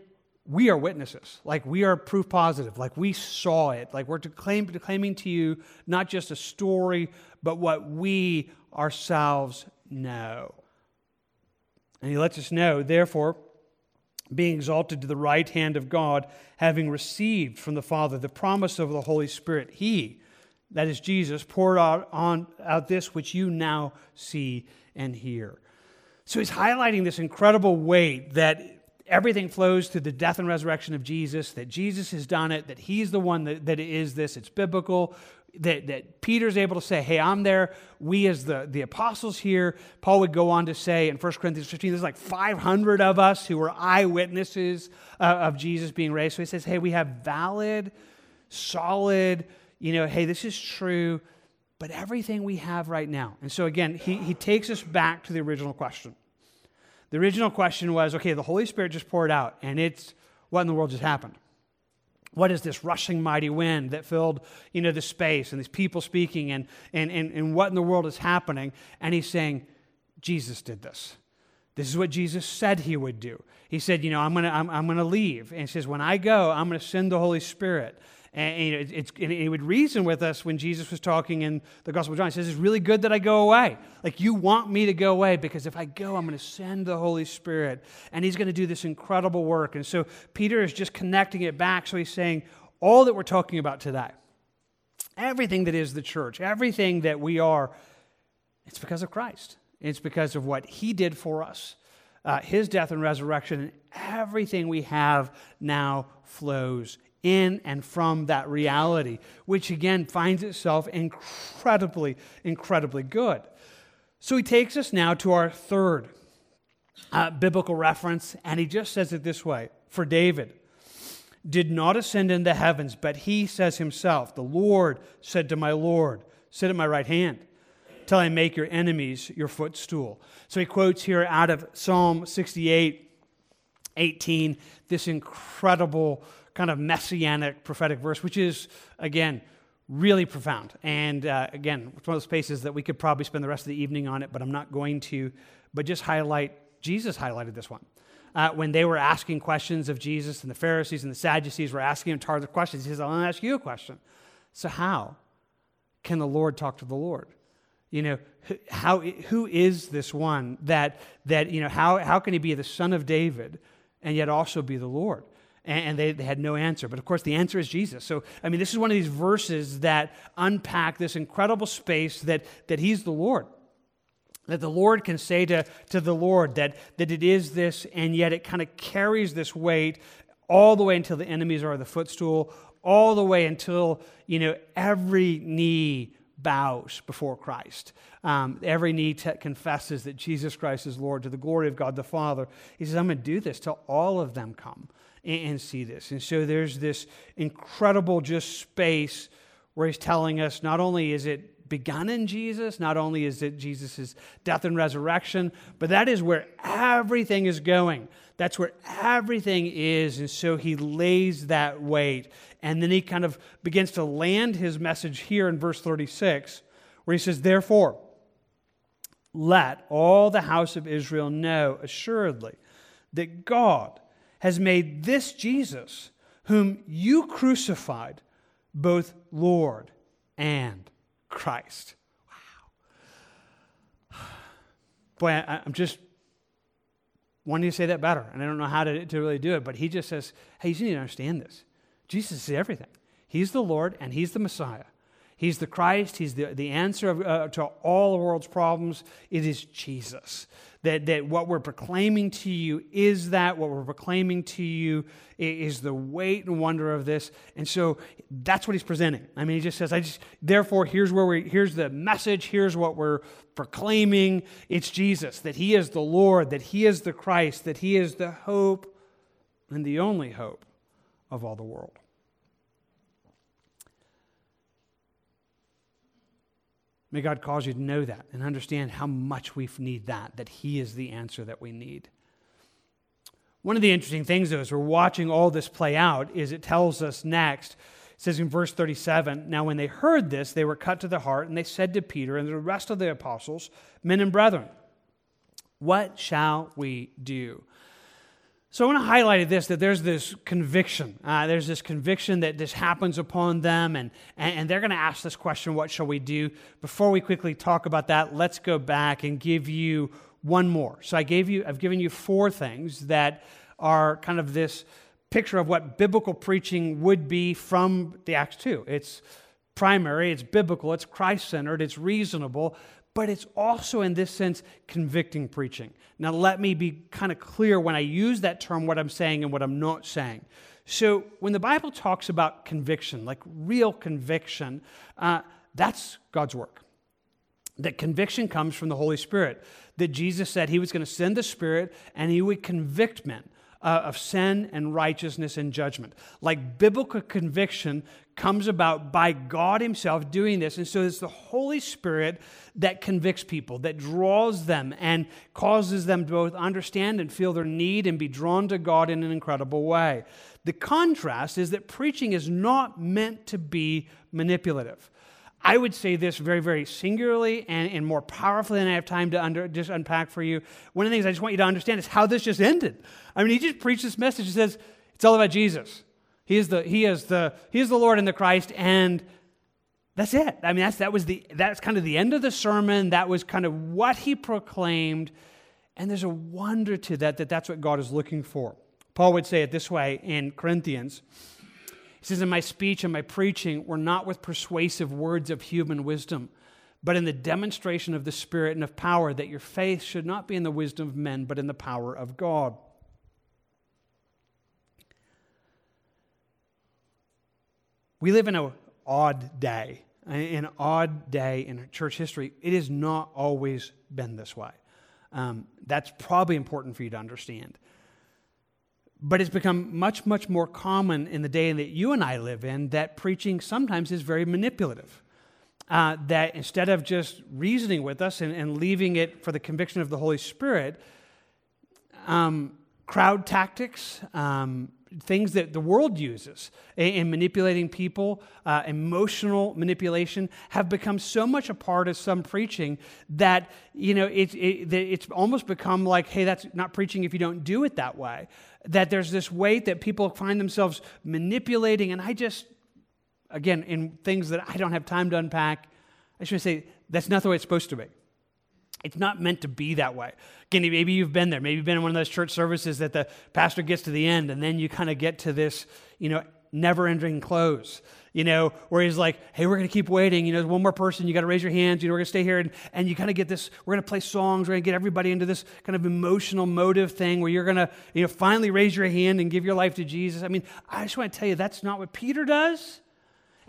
we are witnesses. Like we are proof positive. Like we saw it. Like we're declaiming to you not just a story, but what we ourselves know. And he lets us know, therefore, being exalted to the right hand of God, having received from the Father the promise of the Holy Spirit, he, that is Jesus, poured out on out this which you now see and hear. So he's highlighting this incredible weight that everything flows through the death and resurrection of Jesus, that Jesus has done it, that he's the one that, that is this, it's biblical, that, that Peter's able to say, hey, I'm there. We as the, the apostles here, Paul would go on to say in 1 Corinthians 15, there's like 500 of us who were eyewitnesses uh, of Jesus being raised. So he says, hey, we have valid, solid, you know, hey, this is true, but everything we have right now. And so again, he, he takes us back to the original question. The original question was okay, the Holy Spirit just poured out, and it's what in the world just happened? What is this rushing mighty wind that filled you know, the space and these people speaking, and, and, and, and what in the world is happening? And he's saying, Jesus did this. This is what Jesus said he would do. He said, You know, I'm going to I'm, I'm going to leave. And he says, When I go, I'm going to send the Holy Spirit. And, you know, it's, and it would reason with us when Jesus was talking in the Gospel of John. He says, It's really good that I go away. Like, you want me to go away because if I go, I'm going to send the Holy Spirit. And he's going to do this incredible work. And so Peter is just connecting it back. So he's saying, All that we're talking about today, everything that is the church, everything that we are, it's because of Christ. It's because of what he did for us. Uh, his death and resurrection, and everything we have now flows in and from that reality, which again finds itself incredibly, incredibly good. So he takes us now to our third uh, biblical reference, and he just says it this way For David did not ascend into heavens, but he says himself, The Lord said to my Lord, Sit at my right hand till I make your enemies your footstool. So he quotes here out of Psalm 68 18, this incredible kind of messianic prophetic verse, which is, again, really profound. And uh, again, it's one of those spaces that we could probably spend the rest of the evening on it, but I'm not going to. But just highlight, Jesus highlighted this one. Uh, when they were asking questions of Jesus, and the Pharisees and the Sadducees were asking him targeted questions, he says, I want to ask you a question. So, how can the Lord talk to the Lord? You know, how, who is this one that, that you know, how, how can he be the son of David and yet also be the Lord? And they, they, had no answer. But of course, the answer is Jesus. So, I mean, this is one of these verses that unpack this incredible space that, that He's the Lord. That the Lord can say to, to the Lord that, that it is this, and yet it kind of carries this weight all the way until the enemies are the footstool, all the way until, you know, every knee bows before Christ. Um, every knee t- confesses that Jesus Christ is Lord to the glory of God the Father. He says, I'm going to do this till all of them come and see this. And so there's this incredible just space where he's telling us not only is it begun in Jesus, not only is it Jesus' death and resurrection, but that is where everything is going. That's where everything is. And so he lays that weight. And then he kind of begins to land his message here in verse 36, where he says, Therefore, let all the house of Israel know assuredly that God has made this Jesus, whom you crucified, both Lord and Christ. Wow. Boy, I, am just wanting to say that better, and I don't know how to, to really do it, but he just says, hey, you need to understand this. Jesus is everything. He's the Lord, and He's the Messiah. He's the Christ. He's the, the answer of, uh, to all the world's problems. It is Jesus. That, that what we're proclaiming to you is that. What we're proclaiming to you is the weight and wonder of this. And so that's what he's presenting. I mean, he just says, I just, therefore, here's where we, here's the message. Here's what we're proclaiming. It's Jesus, that he is the Lord, that he is the Christ, that he is the hope and the only hope of all the world. May God cause you to know that and understand how much we need that, that He is the answer that we need. One of the interesting things, though, as we're watching all this play out, is it tells us next, it says in verse 37 Now, when they heard this, they were cut to the heart, and they said to Peter and the rest of the apostles, Men and brethren, what shall we do? So I want to highlight this that there's this conviction. Uh, there's this conviction that this happens upon them, and, and they're going to ask this question what shall we do? Before we quickly talk about that, let's go back and give you one more. So I gave you, I've given you four things that are kind of this picture of what biblical preaching would be from the Acts 2. It's primary, it's biblical, it's Christ centered, it's reasonable, but it's also, in this sense, convicting preaching. Now, let me be kind of clear when I use that term what I'm saying and what I'm not saying. So, when the Bible talks about conviction, like real conviction, uh, that's God's work. That conviction comes from the Holy Spirit. That Jesus said he was going to send the Spirit and he would convict men uh, of sin and righteousness and judgment. Like biblical conviction comes about by God Himself doing this. And so it's the Holy Spirit that convicts people, that draws them and causes them to both understand and feel their need and be drawn to God in an incredible way. The contrast is that preaching is not meant to be manipulative. I would say this very, very singularly and, and more powerfully than I have time to under, just unpack for you. One of the things I just want you to understand is how this just ended. I mean, he just preached this message. He says, it's all about Jesus. He is the, he is the, he is the Lord and the Christ, and that's it. I mean, that's, that was the, that's kind of the end of the sermon. That was kind of what he proclaimed. And there's a wonder to that, that that's what God is looking for. Paul would say it this way in Corinthians. He says, In my speech and my preaching were not with persuasive words of human wisdom, but in the demonstration of the Spirit and of power, that your faith should not be in the wisdom of men, but in the power of God. We live in an odd day an odd day in church history. It has not always been this way. Um, that's probably important for you to understand. But it's become much, much more common in the day that you and I live in that preaching sometimes is very manipulative. Uh, that instead of just reasoning with us and, and, leaving it for the conviction of the Holy Spirit, um, crowd tactics, um, things that the world uses in manipulating people, uh, emotional manipulation, have become so much a part of some preaching that you know it, it, it's almost become like, hey, that's not preaching if you don't do it that way. That there's this weight that people find themselves manipulating, and I just, again, in things that I don't have time to unpack, I should say that's not the way it's supposed to be. It's not meant to be that way. Again, maybe you've been there. Maybe you've been in one of those church services that the pastor gets to the end and then you kind of get to this, you know, never ending close, you know, where he's like, hey, we're going to keep waiting. You know, one more person, you got to raise your hands. You know, we're going to stay here. And, and you kind of get this, we're going to play songs. We're going to get everybody into this kind of emotional motive thing where you're going to, you know, finally raise your hand and give your life to Jesus. I mean, I just want to tell you that's not what Peter does.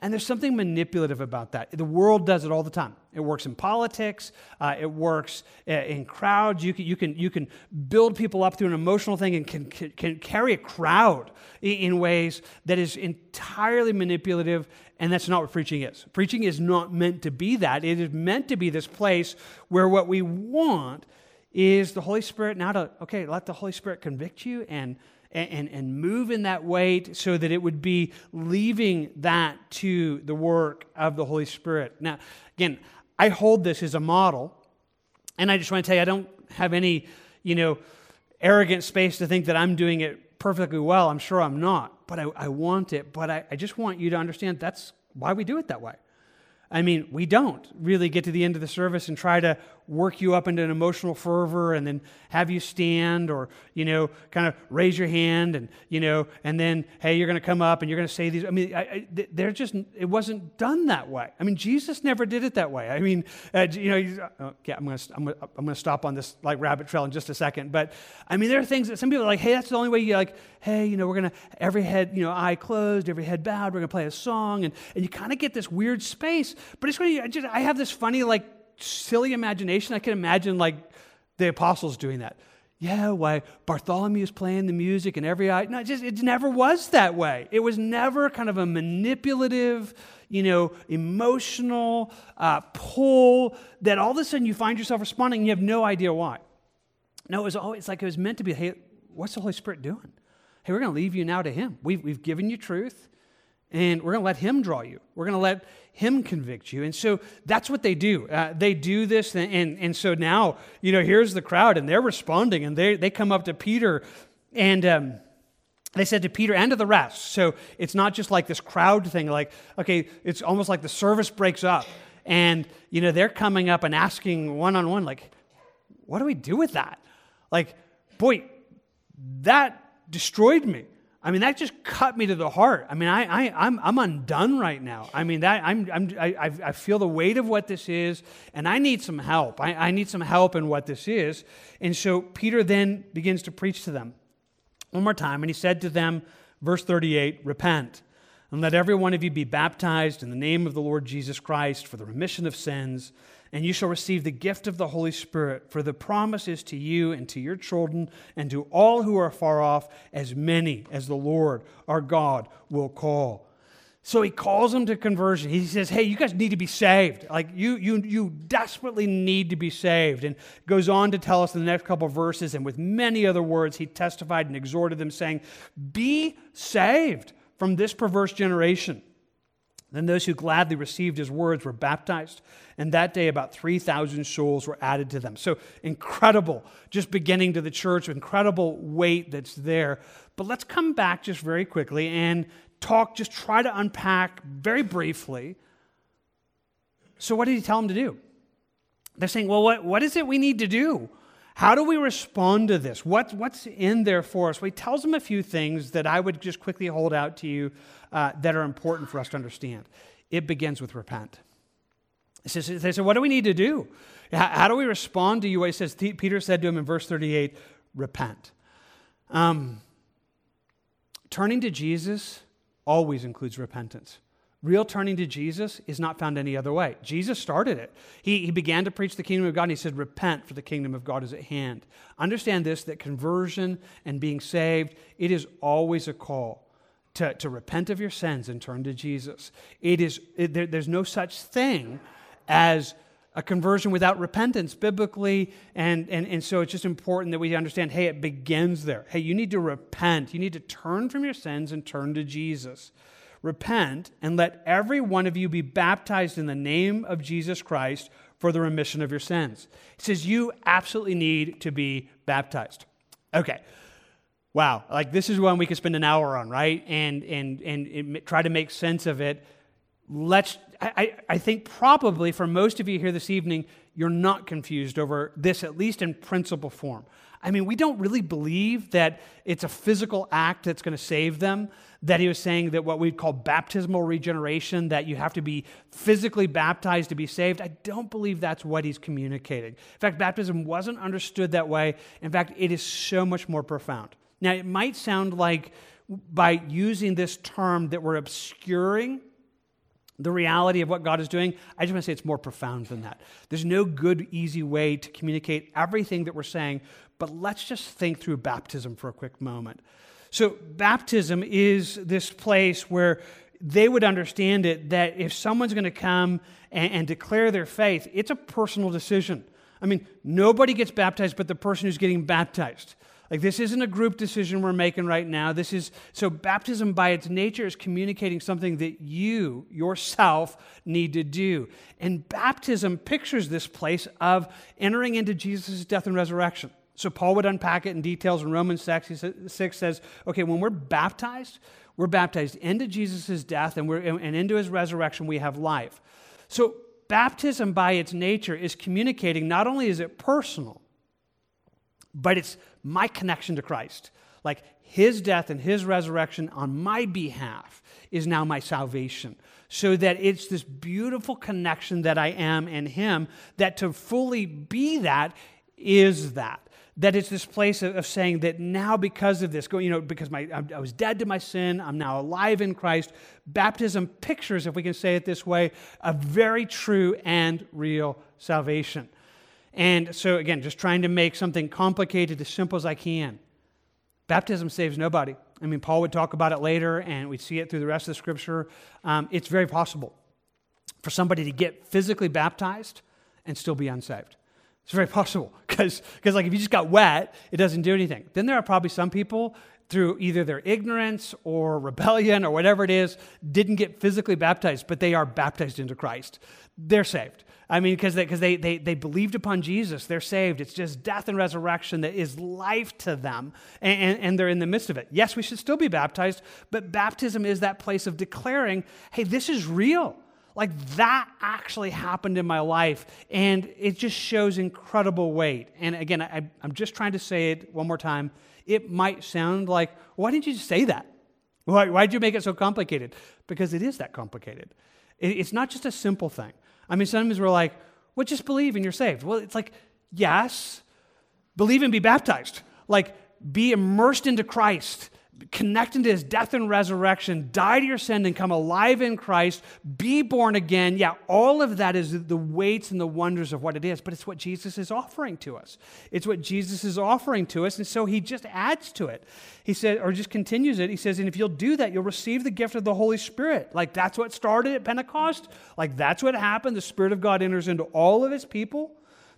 And there's something manipulative about that. The world does it all the time. It works in politics. Uh, it works uh, in crowds. You can, you, can, you can build people up through an emotional thing and can, can, can carry a crowd in ways that is entirely manipulative, and that's not what preaching is. Preaching is not meant to be that. It is meant to be this place where what we want is the Holy Spirit now to, okay, let the Holy Spirit convict you and and, and, move in that weight so that it would be leaving that to the work of the Holy Spirit. Now, again, I hold this as a model, and I just want to tell you, I don't have any, you know, arrogant space to think that I'm doing it perfectly well. I'm sure I'm not, but I, I want it. But I, I just want you to understand that's why we do it that way. I mean, we don't really get to the end of the service and try to work you up into an emotional fervor and then have you stand or, you know, kind of raise your hand and, you know, and then, hey, you're going to come up and you're going to say these. I mean, I, I, they're just, it wasn't done that way. I mean, Jesus never did it that way. I mean, uh, you know, uh, okay, I'm going to I'm gonna, I'm to stop on this like rabbit trail in just a second. But I mean, there are things that some people are like, hey, that's the only way you like, hey, you know, we're going to, every head, you know, eye closed, every head bowed, we're going to play a song. And, and you kind of get this weird space. But it's really, I, just, I have this funny, like, silly imagination. I can imagine, like, the apostles doing that. Yeah, why Bartholomew's playing the music and every eye. No, it just it never was that way. It was never kind of a manipulative, you know, emotional uh, pull that all of a sudden you find yourself responding and you have no idea why. No, it was always like it was meant to be. Hey, what's the Holy Spirit doing? Hey, we're going to leave you now to Him. We've, we've given you truth. And we're going to let him draw you. We're going to let him convict you. And so that's what they do. Uh, they do this. And, and, and, so now, you know, here's the crowd and they're responding and they, they come up to Peter and um, they said to Peter and to the rest. So it's not just like this crowd thing, like, okay, it's almost like the service breaks up. And, you know, they're coming up and asking one on one, like, what do we do with that? Like, boy, that destroyed me. I mean, that just cut me to the heart. I mean, I, I, I'm, I'm undone right now. I mean, that, I'm, I'm, I, I feel the weight of what this is, and I need some help. I, I need some help in what this is. And so Peter then begins to preach to them one more time. And he said to them, verse 38, Repent, and let every one of you be baptized in the name of the Lord Jesus Christ for the remission of sins and you shall receive the gift of the Holy Spirit, for the promise is to you and to your children and to all who are far off, as many as the Lord our God will call. So he calls them to conversion. He says, Hey, you guys need to be saved. Like you, you, you desperately need to be saved. And goes on to tell us in the next couple verses, and with many other words, he testified and exhorted them, saying, Be saved from this perverse generation. Then those who gladly received his words were baptized, and that day about 3,000 souls were added to them. So incredible, just beginning to the church, incredible weight that's there. But let's come back just very quickly and talk, just try to unpack very briefly. So, what did he tell them to do? They're saying, well, what, what is it we need to do? How do we respond to this? What, what's in there for us? Well, he tells them a few things that I would just quickly hold out to you uh, that are important for us to understand. It begins with repent. Says, they say, what do we need to do? How, how do we respond to you? He says, Peter said to him in verse 38, repent. Um, turning to Jesus always includes repentance. Real turning to Jesus is not found any other way. Jesus started it. He, he began to preach the kingdom of God and he said, Repent, for the kingdom of God is at hand. Understand this that conversion and being saved, it is always a call to, to repent of your sins and turn to Jesus. It is, it, there, there's no such thing as a conversion without repentance biblically. And, and, and so it's just important that we understand hey, it begins there. Hey, you need to repent. You need to turn from your sins and turn to Jesus. Repent and let every one of you be baptized in the name of Jesus Christ for the remission of your sins. He says, You absolutely need to be baptized. Okay, Wow, like this is one we could spend an hour on, right? And and and, try to make sense of it. Let's. I, I think probably for most of you here this evening, you're not confused over this, at least in principle form. I mean, we don't really believe that it's a physical act that's going to save them. That he was saying that what we'd call baptismal regeneration, that you have to be physically baptized to be saved. I don't believe that's what he's communicating. In fact, baptism wasn't understood that way. In fact, it is so much more profound. Now, it might sound like by using this term that we're obscuring the reality of what God is doing. I just want to say it's more profound than that. There's no good, easy way to communicate everything that we're saying, but let's just think through baptism for a quick moment. So, baptism is this place where they would understand it that if someone's going to come and, and declare their faith, it's a personal decision. I mean, nobody gets baptized but the person who's getting baptized. Like, this isn't a group decision we're making right now. This is so baptism, by its nature, is communicating something that you yourself need to do. And baptism pictures this place of entering into Jesus' death and resurrection. So, Paul would unpack it in details in Romans 6. 6 says, okay, when we're baptized, we're baptized into Jesus' death and, we're, and into his resurrection, we have life. So, baptism by its nature is communicating not only is it personal, but it's my connection to Christ. Like his death and his resurrection on my behalf is now my salvation. So that it's this beautiful connection that I am in him, that to fully be that is that that it's this place of, of, saying that now because of this you know because my I, was dead to my sin i'm now alive in christ baptism pictures if we can say it this way a very true and real salvation. And so again just trying to make something complicated as simple as i can. Baptism saves nobody. I mean paul would talk about it later and we see it through the rest of the scripture. Um, it's very possible for somebody to get physically baptized and still be unsaved it's very possible because, like, if you just got wet, it doesn't do anything. Then there are probably some people through either their ignorance or rebellion or whatever it is, didn't get physically baptized, but they are baptized into Christ. They're saved. I mean, because they, cause they, they, they believed upon Jesus, they're saved. It's just death and resurrection that is life to them, and, and, and they're in the midst of it. Yes, we should still be baptized, but baptism is that place of declaring, hey, this is real. Like that actually happened in my life. And it just shows incredible weight. And again, I, am just trying to say it one more time. It might sound like, why didn't you say that? Why, why'd you make it so complicated? Because it is that complicated. It, it's not just a simple thing. I mean, sometimes we're like, well, just believe and you're saved. Well, it's like, yes, believe and be baptized. Like, be immersed into Christ connect into his death and resurrection, die to your sin and come alive in Christ, be born again. Yeah, all of that is the weights and the wonders of what it is, but it's what Jesus is offering to us. It's what Jesus is offering to us, and so he just adds to it. He said, or just continues it. He says, and if you'll do that, you'll receive the gift of the Holy Spirit. Like that's what started at Pentecost. Like that's what happened. The Spirit of God enters into all of his people.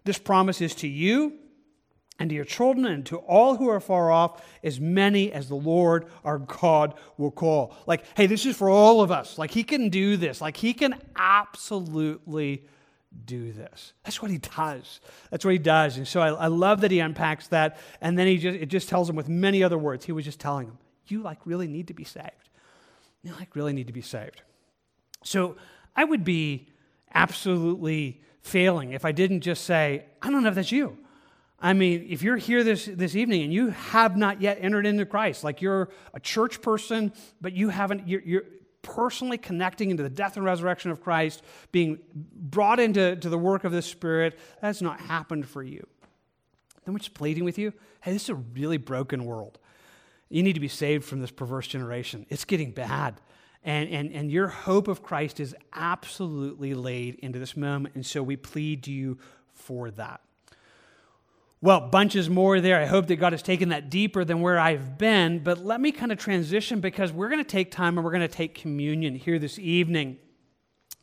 This promise is to you and to your children and to all who are far off, as many as the Lord our God will call. Like, hey, this is for all of us. Like, He can do this. Like, He can absolutely do this. That's what He does. That's what He does. And so I, I love that He unpacks that. And then He just, it just tells them with many other words. He was just telling them, you like really need to be saved. You like really need to be saved. So I would be absolutely failing if I didn't just say, I don't know if that's you. I mean, if you're here this, this evening and you have not yet entered into Christ, like you're a church person, but you haven't, you're, you're personally connecting into the death and resurrection of Christ, being brought into to the work of the Spirit, that's not happened for you. Then we're just pleading with you hey, this is a really broken world. You need to be saved from this perverse generation. It's getting bad. And, and, and your hope of Christ is absolutely laid into this moment. And so we plead to you for that. Well, bunches more there. I hope that God has taken that deeper than where I've been. But let me kind of transition because we're going to take time and we're going to take communion here this evening.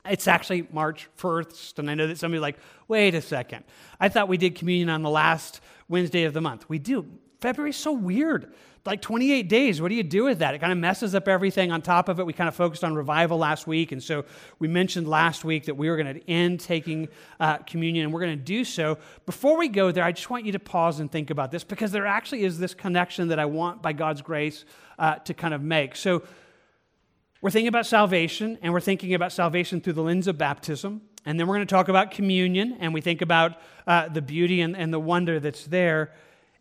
It's actually March 1st, and I know that somebody's like, wait a second. I thought we did communion on the last Wednesday of the month. We do. February's so weird like 28 days. What do you do with that? It kind of messes up everything on top of it. We kind of focused on revival last week. And so we mentioned last week that we were going to end taking uh, communion, and we're going to do so. Before we go there, I just want you to pause and think about this because there actually is this connection that I want, by God's grace, uh, to kind of make. So we're thinking about salvation, and we're thinking about salvation through the lens of baptism. And then we're going to talk about communion, and we think about uh, the beauty and, and the wonder that's there.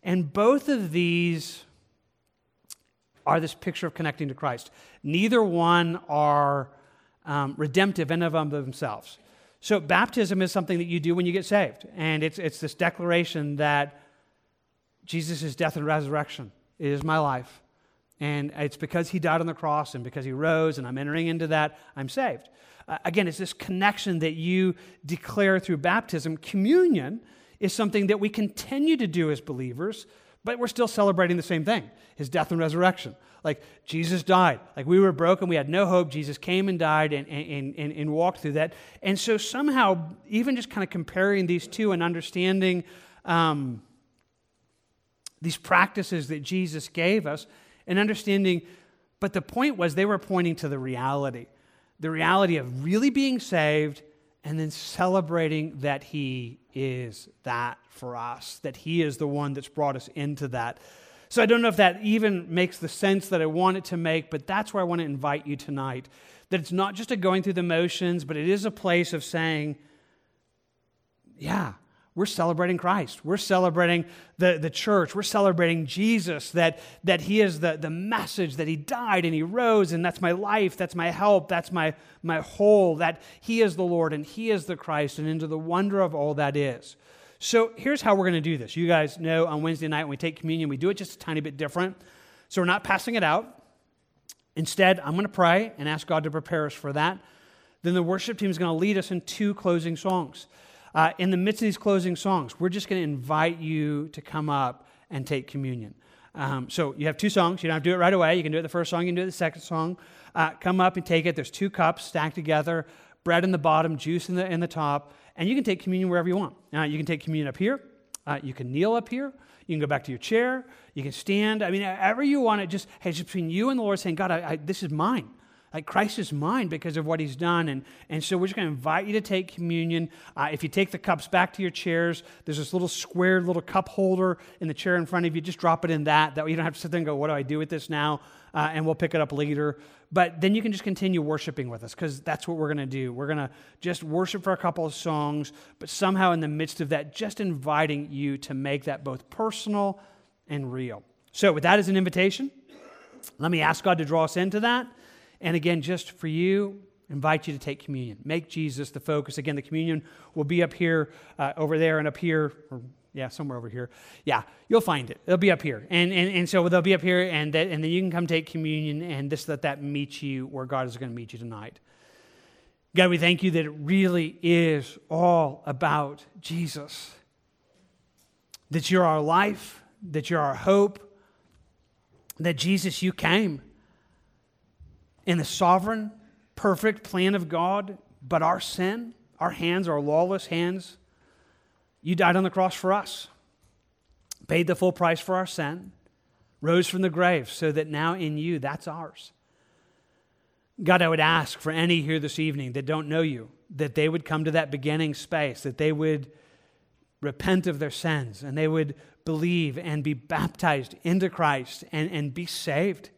And both of these are this picture of connecting to Christ. Neither one are um, redemptive in and of themselves. So, baptism is something that you do when you get saved. And it's, it's this declaration that Jesus' death and resurrection is my life. And it's because he died on the cross and because he rose and I'm entering into that, I'm saved. Uh, again, it's this connection that you declare through baptism. Communion is something that we continue to do as believers but we're still celebrating the same thing his death and resurrection. Like Jesus died. Like we were broken, we had no hope. Jesus came and died and, and, and, and walked through that. And so somehow, even just kind of comparing these two and understanding um, these practices that Jesus gave us and understanding, but the point was they were pointing to the reality the reality of really being saved and then celebrating that He is that for us, that He is the one that's brought us into that. So I don't know if that even makes the sense that I want it to make, but that's where I want to invite you tonight. That it's not just a going through the motions, but it is a place of saying, Yeah, we're celebrating Christ. We're celebrating the, the church. We're celebrating Jesus, that, that He is the, the message, that He died and He rose, and that's my life, that's my help, that's my, my whole, that He is the Lord and He is the Christ, and into the wonder of all that is. So here's how we're going to do this. You guys know on Wednesday night when we take communion, we do it just a tiny bit different. So we're not passing it out. Instead, I'm going to pray and ask God to prepare us for that. Then the worship team is going to lead us in two closing songs. Uh, in the midst of these closing songs, we're just going to invite you to come up and take communion. Um, so you have two songs. You don't have to do it right away. You can do it the first song, you can do it the second song. Uh, come up and take it. There's two cups stacked together, bread in the bottom, juice in the, in the top, and you can take communion wherever you want. Uh, you can take communion up here. Uh, you can kneel up here. You can go back to your chair. You can stand. I mean, however you want it, just, hey, just between you and the Lord saying, God, I, I, this is mine. Like Christ is mine because of what he's done. And, and so we're just going to invite you to take communion. Uh, if you take the cups back to your chairs, there's this little square little cup holder in the chair in front of you. Just drop it in that. That way you don't have to sit there and go, what do I do with this now? Uh, and we'll pick it up later. But then you can just continue worshiping with us because that's what we're going to do. We're going to just worship for a couple of songs, but somehow in the midst of that, just inviting you to make that both personal and real. So, with that as an invitation, let me ask God to draw us into that. And again, just for you, invite you to take communion. Make Jesus the focus. Again, the communion will be up here, uh, over there, and up here, or yeah, somewhere over here. Yeah, you'll find it. It'll be up here. And, and, and so they'll be up here, and, that, and then you can come take communion and just let that meet you where God is going to meet you tonight. God, we thank you that it really is all about Jesus. That you're our life, that you're our hope, that Jesus, you came in the sovereign, perfect plan of God, but our sin, our hands, our lawless hands, you died on the cross for us, paid the full price for our sin, rose from the grave, so that now in you, that's ours. God, I would ask for any here this evening that don't know you, that they would come to that beginning space, that they would repent of their sins and they would believe and be baptized into Christ and, and be saved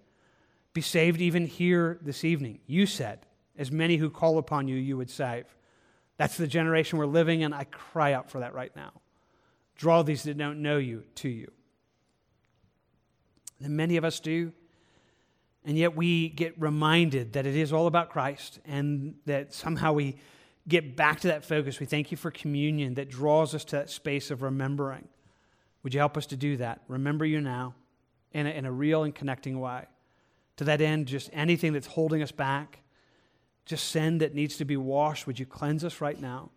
be saved even here this evening. You said, as many who call upon you, you would save. That's the generation we're living in. I cry out for that right now. Draw these that don't know you to you. And many of us do. And yet we get reminded that it is all about Christ and that somehow we get back to that focus. We thank you for communion that draws us to that space of remembering. Would you help us to do that? Remember you now in a, in a real and connecting way. To that end, just anything that's holding us back, just sin that needs to be washed, would you cleanse us right now?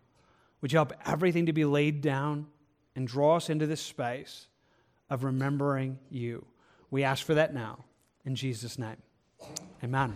Would you help everything to be laid down and draw us into this space of remembering you? We ask for that now. In Jesus' name, amen.